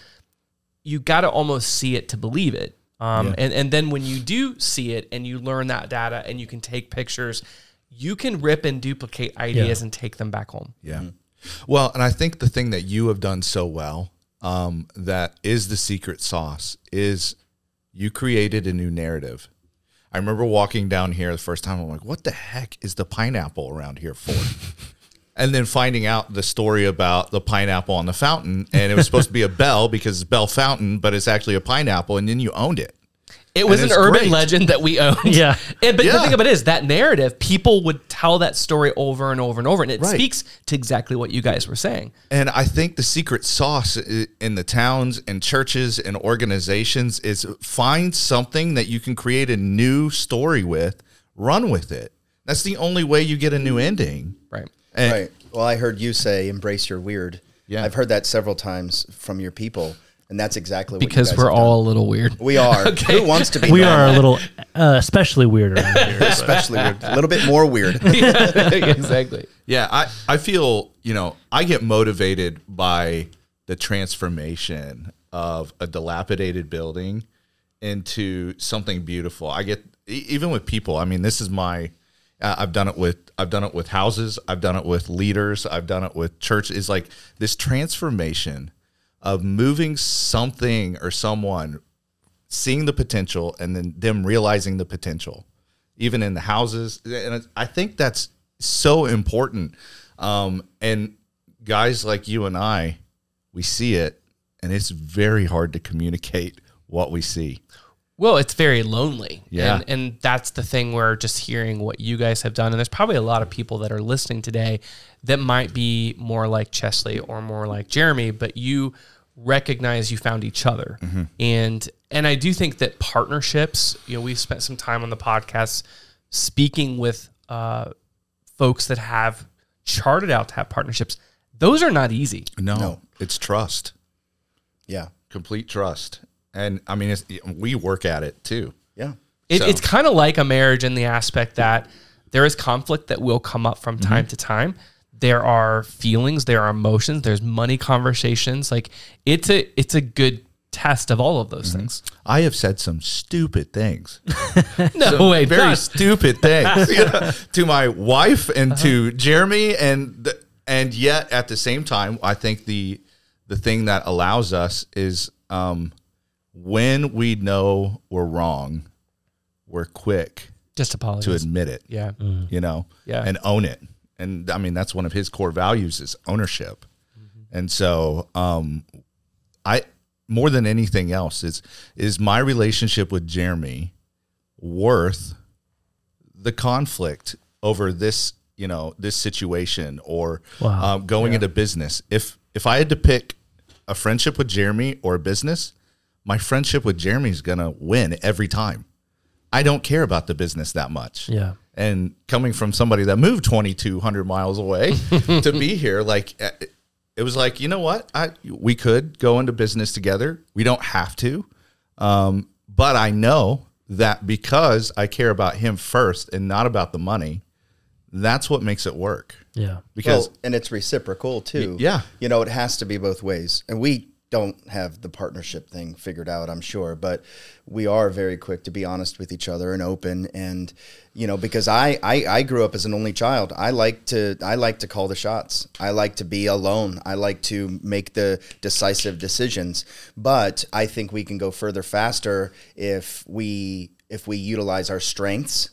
you got to almost see it to believe it. Um, Yeah. and, and then when you do see it and you learn that data and you can take pictures, you can rip and duplicate ideas and take them back home. Yeah. Well, and I think the thing that you have done so well um, that is the secret sauce is you created a new narrative. I remember walking down here the first time. I'm like, what the heck is the pineapple around here for? and then finding out the story about the pineapple on the fountain, and it was supposed to be a bell because it's Bellefontaine, but it's actually a pineapple, and then you owned it. It was an urban great. legend that we owned. Yeah. And, but the thing about it is that narrative, people would tell that story over and over and over. And it Right. speaks to exactly what you guys were saying. And I think the secret sauce in the towns and churches and organizations is find something that you can create a new story with, run with it. That's the only way you get a new ending. Right. And Right. Well, I heard you say embrace your weird. Yeah. I've heard that several times from your people, and that's exactly what you Because guys we're have done. all a little weird. we are. Who wants to be? We normal? are a little, uh, especially weird around here. especially weird. A little bit more weird. exactly. Yeah, I, I feel, you know, I get motivated by the transformation of a dilapidated building into something beautiful. I get e- even with people. I mean, this is my uh, I've done it with I've done it with houses, I've done it with leaders, I've done it with church is like this transformation of moving something or someone seeing the potential and then them realizing the potential, even in the houses. And I think that's so important. Um, and guys like you and I, we see it, and it's very hard to communicate what we see. Well, it's very lonely. Yeah. And, and that's the thing where just hearing what you guys have done, and there's probably a lot of people that are listening today that might be more like Chestly or more like Jeremy, but you recognize you found each other. And and I do think that partnerships, you know, we've spent some time on the podcast speaking with uh, folks that have charted out to have partnerships. Those are not easy. No, No. it's trust, Yeah. complete trust. And I mean, it's, we work at it too. Yeah. It, So- It's kind of like a marriage in the aspect that there is conflict that will come up from time mm-hmm. to time. There are feelings, there are emotions, there's money conversations. Like it's a it's a good test of all of those mm-hmm. things. I have said some stupid things. No way, very not- stupid things you know, to my wife and to uh-huh. Jeremy, and the, and yet at the same time, I think the the thing that allows us is um, when we know we're wrong, we're quick just to admit it. yeah. you know, Yeah. and own it. And I mean, that's one of his core values is ownership. And so, um, I more than anything else is is my relationship with Jeremy worth the conflict over this, you know, this situation or Wow. um, going into business. If if I had to pick a friendship with Jeremy or a business, my friendship with Jeremy is gonna win every time. I don't care about the business that much. Yeah. And coming from somebody that moved 2,200 miles away to be here, like eh, it was like, you know what? I we could go into business together. We don't have to, um, but I know that because I care about him first and not about the money, that's what makes it work. Yeah. Because well, and it's reciprocal too. yeah. You know, it has to be both ways. And we don't have the partnership thing figured out, I'm sure, but we are very quick to be honest with each other and open and you know, because I, I I grew up as an only child. I like to I like to call the shots. I like to be alone. I like to make the decisive decisions. But I think we can go further faster if we if we utilize our strengths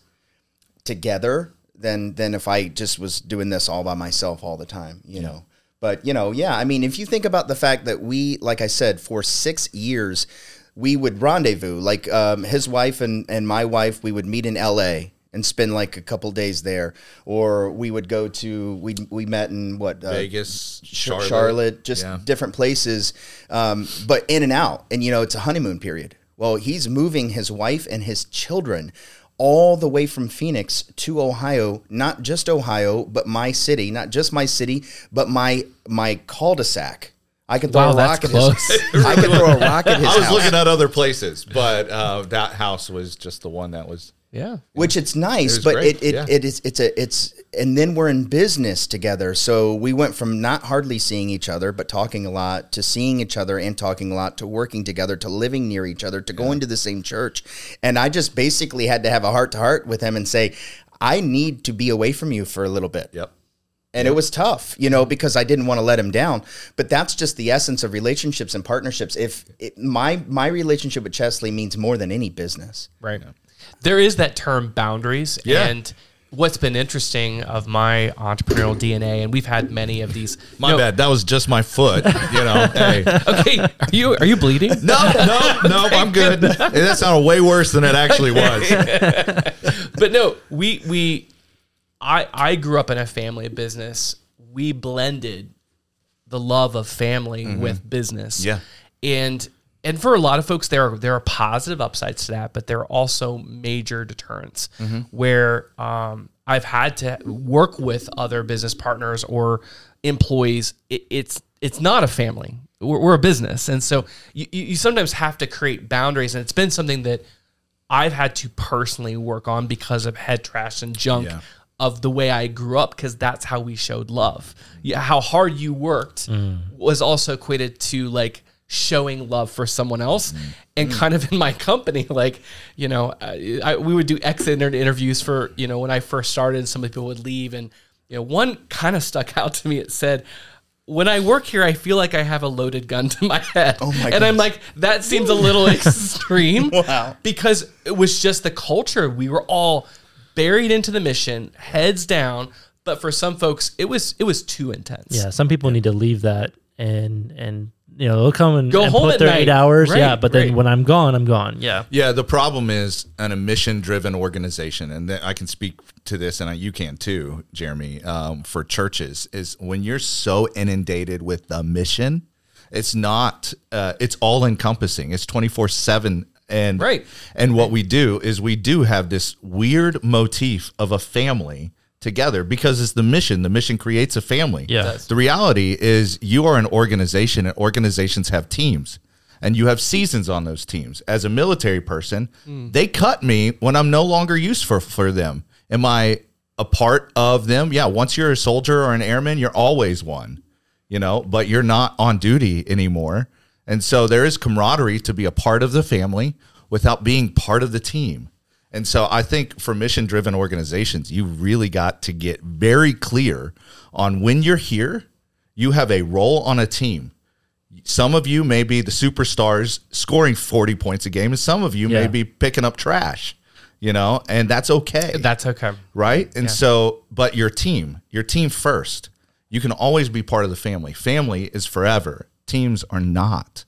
together than than if I just was doing this all by myself all the time, you know. But you know, yeah, I mean, if you think about the fact that we, like I said, for six years, we would rendezvous. Like um, his wife and and my wife, we would meet in L.A. and spend like a couple days there, or we would go to we we met in what uh, Vegas, Charlotte, Charlotte, just Yeah. different places, um, but in and out. And you know, it's a honeymoon period. Well, he's moving his wife and his children all the way from Phoenix to Ohio, not just Ohio, but my city, not just my city, but my my cul-de-sac. I can throw Wow, a that's rock at close. his. I can throw a rock at his I was house. looking at other places, but uh, that house was just the one that was. Yeah. which it's nice, It but great, it it, yeah. it is it's a it's and then we're in business together. So we went from not hardly seeing each other but talking a lot to seeing each other and talking a lot to working together to living near each other to going to the same church. And I just basically had to have a heart to heart with him and say, I need to be away from you for a little bit. Yep. And it was tough, you know, because I didn't want to let him down. But that's just the essence of relationships and partnerships. If it, my my relationship with Chestly means more than any business. Right. There is that term boundaries. Yeah. And what's been interesting of my entrepreneurial DNA, and we've had many of these. My you know- bad. That was just my foot. You know. hey. Okay. Are you are you bleeding? No, no, no. I'm good. Hey, that sounded way worse than it actually was. but no, we we I I grew up in a family of business. We blended the love of family mm-hmm. with business. Yeah. And and for a lot of folks there are there are positive upsides to that, but there are also major deterrents where um I've had to work with other business partners or employees. It, it's it's not a family. We're, we're a business, and so you, you sometimes have to create boundaries. And it's been something that I've had to personally work on because of head trash and junk Yeah. of the way I grew up because that's how we showed love. Yeah, how hard you worked was also equated to like showing love for someone else mm. and mm. kind of in my company like you know I, I, we would do exit interviews for you know when I first started and some people would leave and you know one kind of stuck out to me it said when I work here, I feel like I have a loaded gun to my head. Oh my And I'm like, that seems a little extreme. Wow. Because it was just the culture. We were all buried into the mission, heads down. But for some folks, it was it was too intense. Yeah, some people need to leave that and and you know they'll come and, Go and home put at their night. eight hours. Right, yeah, but then right. when I'm gone, I'm gone. Yeah, Yeah, the problem is an a mission driven organization, and th- I can speak to this, and I, you can too, Jeremy. Um, for churches, is when you're so inundated with the mission, it's not. Uh, it's all encompassing. It's twenty four seven, and Right. And what we do is we do have this weird motif of a family together because it's the mission. The mission creates a family. Yeah. The reality is you are an organization, and organizations have teams and you have seasons on those teams. As a military person, hmm. they cut me when I'm no longer used for for them. Am I a part of them? Yeah. Once you're a soldier or an airman, you're always one, you know, but you're not on duty anymore. And so there is camaraderie to be a part of the family without being part of the team. And so I think for mission driven organizations, you really got to get very clear on when you're here, you have a role on a team. Some of you may be the superstars scoring 40 points a game, and some of you may be picking up trash, you know, and that's okay. That's okay. right? And so, but your team, your team first. You can always be part of the family. Family is forever. Teams are not.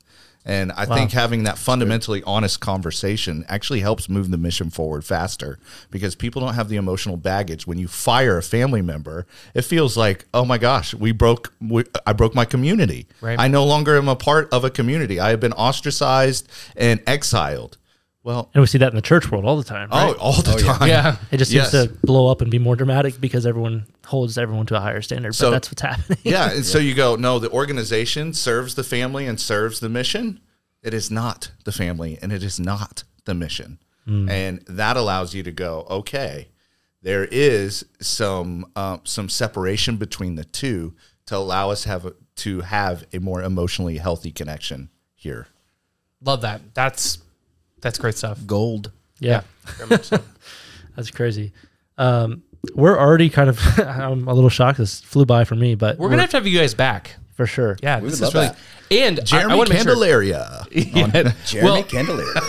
And I think having that fundamentally honest conversation actually helps move the mission forward faster because people don't have the emotional baggage. When you fire a family member, it feels like, oh my gosh, we broke, we, I broke my community. Right. I no longer am a part of a community. I have been ostracized and exiled. Well, and we see that in the church world all the time. Right? oh, all the time. Yeah. It just seems to blow up and be more dramatic because everyone holds everyone to a higher standard. So- but that's what's happening. yeah, and so you go, no, the organization serves the family and serves the mission. It is not the family and it is not the mission. And that allows you to go, okay, there is some uh, some separation between the two to allow us have a, to have a more emotionally healthy connection here. Love that. That's that's great stuff. Gold. yeah. Very much so. That's crazy. Um, we're already kind of. I'm a little shocked. This flew by for me, but We're gonna have to have you guys back. for sure. Yeah, We this would is love really. And I- Jeremy I, want to make sure. Candelaria. Yeah. Jeremy Well, Candelaria.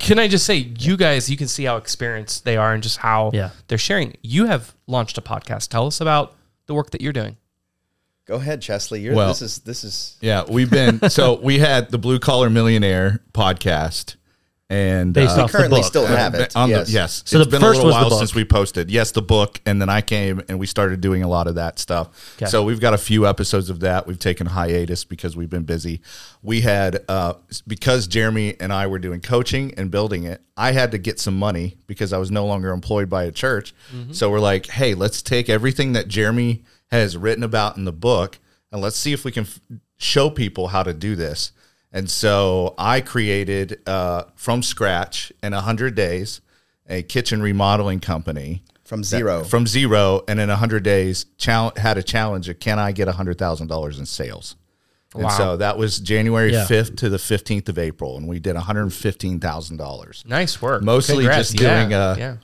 can I just say, you guys, you can see how experienced they are and just how Yeah. they're sharing. You have launched a podcast. Tell us about the work that you're doing. Go ahead, Chestly. You're, Well- this is this is Yeah, we've been so we had the Blue Collar Millionaire podcast and Based uh, off the currently book. still have it. On yes. The, yes. So it's the been first a little was the while book. since we posted. Yes, the book, and then I came and we started doing a lot of that stuff. Okay. So we've got a few episodes of that. We've taken hiatus because we've been busy. We had uh, because Jeremy and I were doing coaching and building it. I had to get some money because I was no longer employed by a church. So we're like, hey, let's take everything that Jeremy has written about in the book and let's see if we can f- show people how to do this. And so I created uh, from scratch in 100 days a kitchen remodeling company from zero. from zero. And in 100 days, chal- had a challenge of can I get $100,000 in sales? And Wow. so that was January Yeah. 5th to the 15th of April. And we did $115,000. Nice work. Mostly Congrats. just doing, yeah. uh, yeah.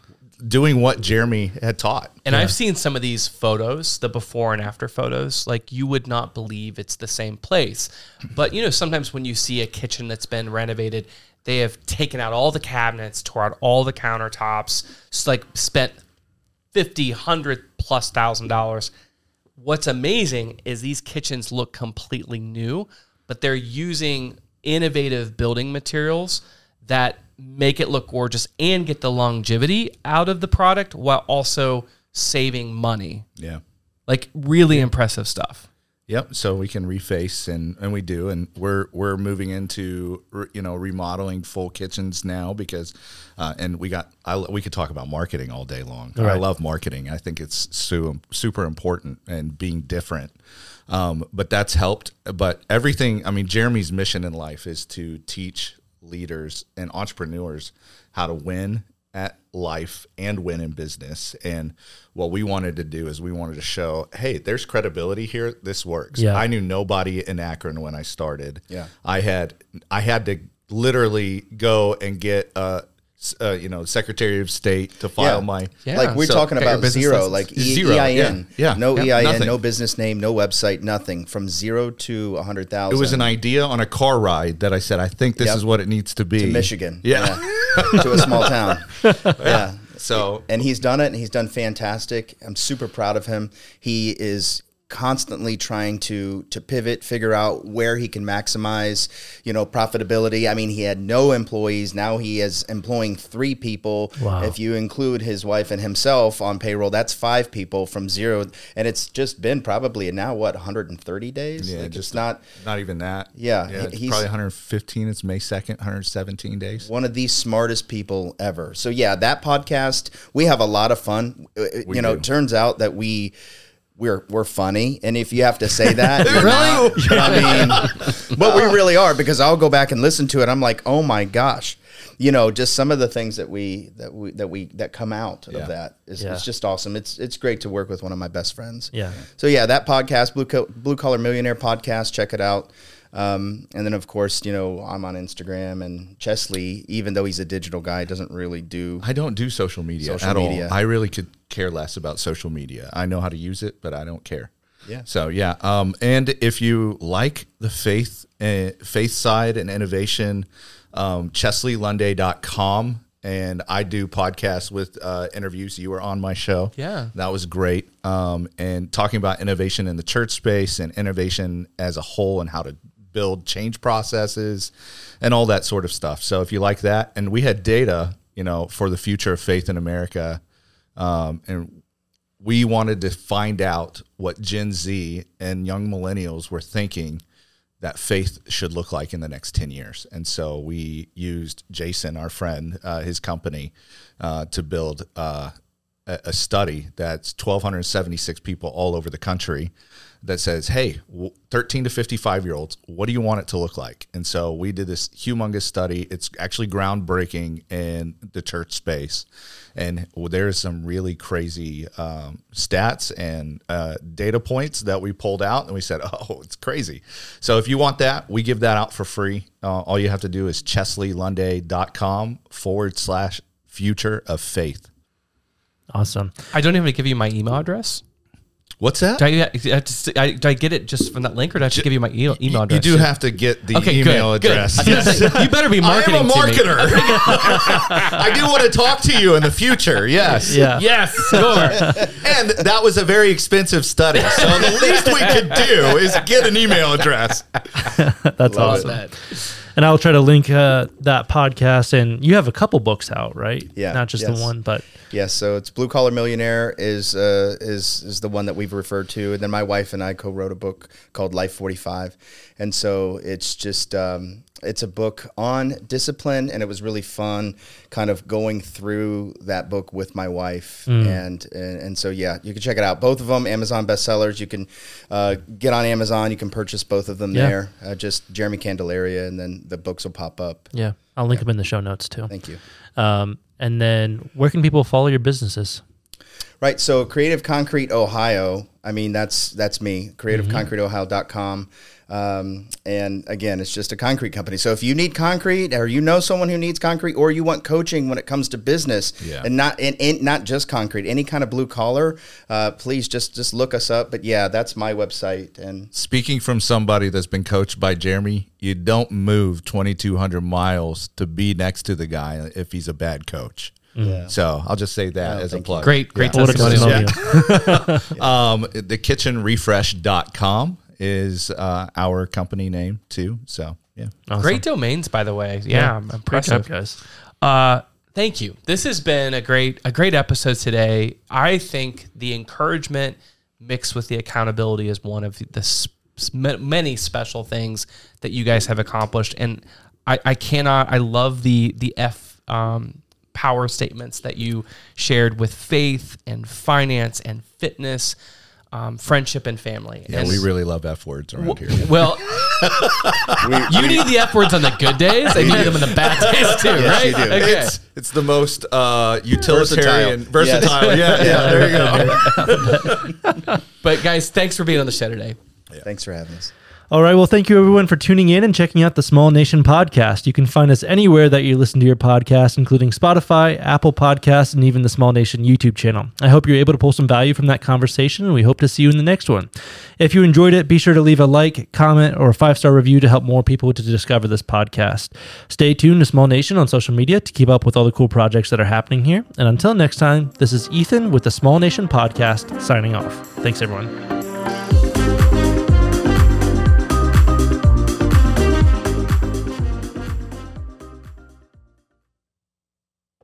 Doing what Jeremy had taught. And I've seen some of these photos, the before and after photos. Like you would not believe it's the same place. But you know, sometimes when you see a kitchen that's been renovated, they have taken out all the cabinets, tore out all the countertops, like spent 50, 100 plus thousand dollars. What's amazing is these kitchens look completely new, but they're using innovative building materials that make it look gorgeous and get the longevity out of the product while also saving money. Yeah. Like really impressive stuff. Yep. So we can reface and and we do, and we're we're moving into you know remodeling full kitchens now because, uh, and we got I, we could talk about marketing all day long. I love marketing. I think it's su- super important and being different. Um, but that's helped. But everything. I mean, Jeremy's mission in life is to teach leaders and entrepreneurs how to win at life and win in business. And what we wanted to do is we wanted to show, hey, there's credibility here. This works. Yeah. I knew nobody in Akron when I started. Yeah. I had I had to literally go and get uh uh, you know, Secretary of State to file Yeah. my. Yeah. Like we're So, talking about zero, like e- Zero, EIN, yeah, yeah. no EIN, nothing. no business name, no website, nothing. From zero to a hundred thousand. It was an idea on a car ride that I said, I think this Yep. is what it needs to be. Michigan, Yeah. yeah, to a small town, yeah. So and he's done it and he's done fantastic i'm super proud of him he is constantly trying to to pivot figure out where he can maximize you know profitability i mean he had no employees now he is employing three people Wow. if you include his wife and himself on payroll that's five people from zero and it's just been probably now what 130 days yeah, like just not not even that. Yeah, yeah he- he's- probably 115. It's May 2nd, 117 days. one of the smartest people ever. So yeah, that podcast, we have a lot of fun. Uh, We you know, do. it turns out that we we're we're funny, and if you have to say that, you're not. I mean, but we really are because I'll go back and listen to it. I'm like, oh my gosh, you know, just some of the things that we that we that we that come out Yeah. of that is Yeah. it's just awesome. It's it's great to work with one of my best friends. Yeah. So yeah, that podcast, Blue Co- Blue Collar Millionaire podcast, check it out. Um, and then of course, you know, I'm on Instagram and Chestly, even though he's a digital guy, doesn't really do. I don't do social media Social at media. all. I really could care less about social media. I know how to use it, but I don't care. Yeah. So yeah. Um, and if you like the faith, uh, faith side and innovation, um, ChestlyLunday.com. And I do podcasts with uh, interviews. You were on my show. Yeah. That was great. Um, and talking about innovation in the church space and innovation as a whole and how to build change processes and all that sort of stuff. So if you like that, and we had data, you know, for the future of faith in America, um, and we wanted to find out what Gen Z and young millennials were thinking that faith should look like in the next 10 years. And so we used Jason, our friend, uh, his company, uh, to build uh, a, study that's 1,276 people all over the country that says, hey, 13 to 55 year olds, what do you want it to look like? And so we did this humongous study. It's actually groundbreaking in the church space. And there's some really crazy um, stats and uh, data points that we pulled out, and we said, oh, it's crazy. So if you want that, we give that out for free. Uh, all you have to do is chestlylunday.com forward slash future of faith. Awesome. I don't even give you my email address. What's that? Do I, do I have to s- I- do I get it just from that link, or do I have to give you my e- email address? You do have to get the Okay, email good, good. address. I was gonna say, you better be I marketing. am a marketer. I do want to talk to you in the future. Yes. Yeah. Yes, sure. And that was a very expensive study. So the least we could do is get an email address. That's Love awesome. that. And I'll try to link uh, that podcast. And you have a couple books out, right? Yeah, Not just yes. the one, but Yes, so it's Blue Collar Millionaire is uh, is is the one that we've referred to, and then my wife and I co-wrote a book called Life Forty Five, and so it's just um, it's a book on discipline, and it was really fun, kind of going through that book with my wife, and, and and so yeah, you can check it out. Both of them Amazon bestsellers. You can uh, get on Amazon. You can purchase both of them Yeah. there. Uh, just Jeremy Candelaria, and then the books will pop up. yeah, I'll link them in the show notes too. Thank you. Um, and then where can people follow your businesses? Right. So Creative Concrete Ohio, I mean, that's that's me, creativeconcreteohio.com. Um, and again, it's just a concrete company. So if you need concrete or you know someone who needs concrete or you want coaching when it comes to business Yeah. and not and, and not just concrete, any kind of blue collar, uh, please just just look us up. But yeah, that's my website. And Speaking from somebody that's been coached by Jeremy, you don't move 2,200 miles to be next to the guy if he's a bad coach. Yeah. So I'll just say that as a thank you. plug. Great, great What a testimonial. testimonial. Um, the kitchenrefresh.com is uh, our company name too. So yeah. Awesome. Great domains, by the way. Yeah, I'm Great impressive. job, guys. Uh, thank you. This has been a great a great episode today. I think the encouragement mixed with the accountability is one of the s- s- many special things that you guys have accomplished, and I, I cannot. I love the the F um, power statements that you shared with faith and finance and fitness. Um, friendship and family. Yeah, and we really love F words around here. well, you need the F words on the good days, and you need them in the bad days too, Yes, right? do. Okay. It's it's the most uh, utilitarian, Versatile. versatile. Yeah, yeah, There you go. But guys, thanks for being on the show today. thanks for having us. All right. Well, thank you everyone for tuning in and checking out the Small Nation podcast. You can find us anywhere that you listen to your podcast, including Spotify, Apple Podcasts, and even the Small Nation YouTube channel. I hope you're able to pull some value from that conversation, and we hope to see you in the next one. If you enjoyed it, be sure to leave a like, comment, or a five star review to help more people to discover this podcast. Stay tuned to Small Nation on social media to keep up with all the cool projects that are happening here. And until next time, this is Ethan with the Small Nation podcast signing off. Thanks, everyone.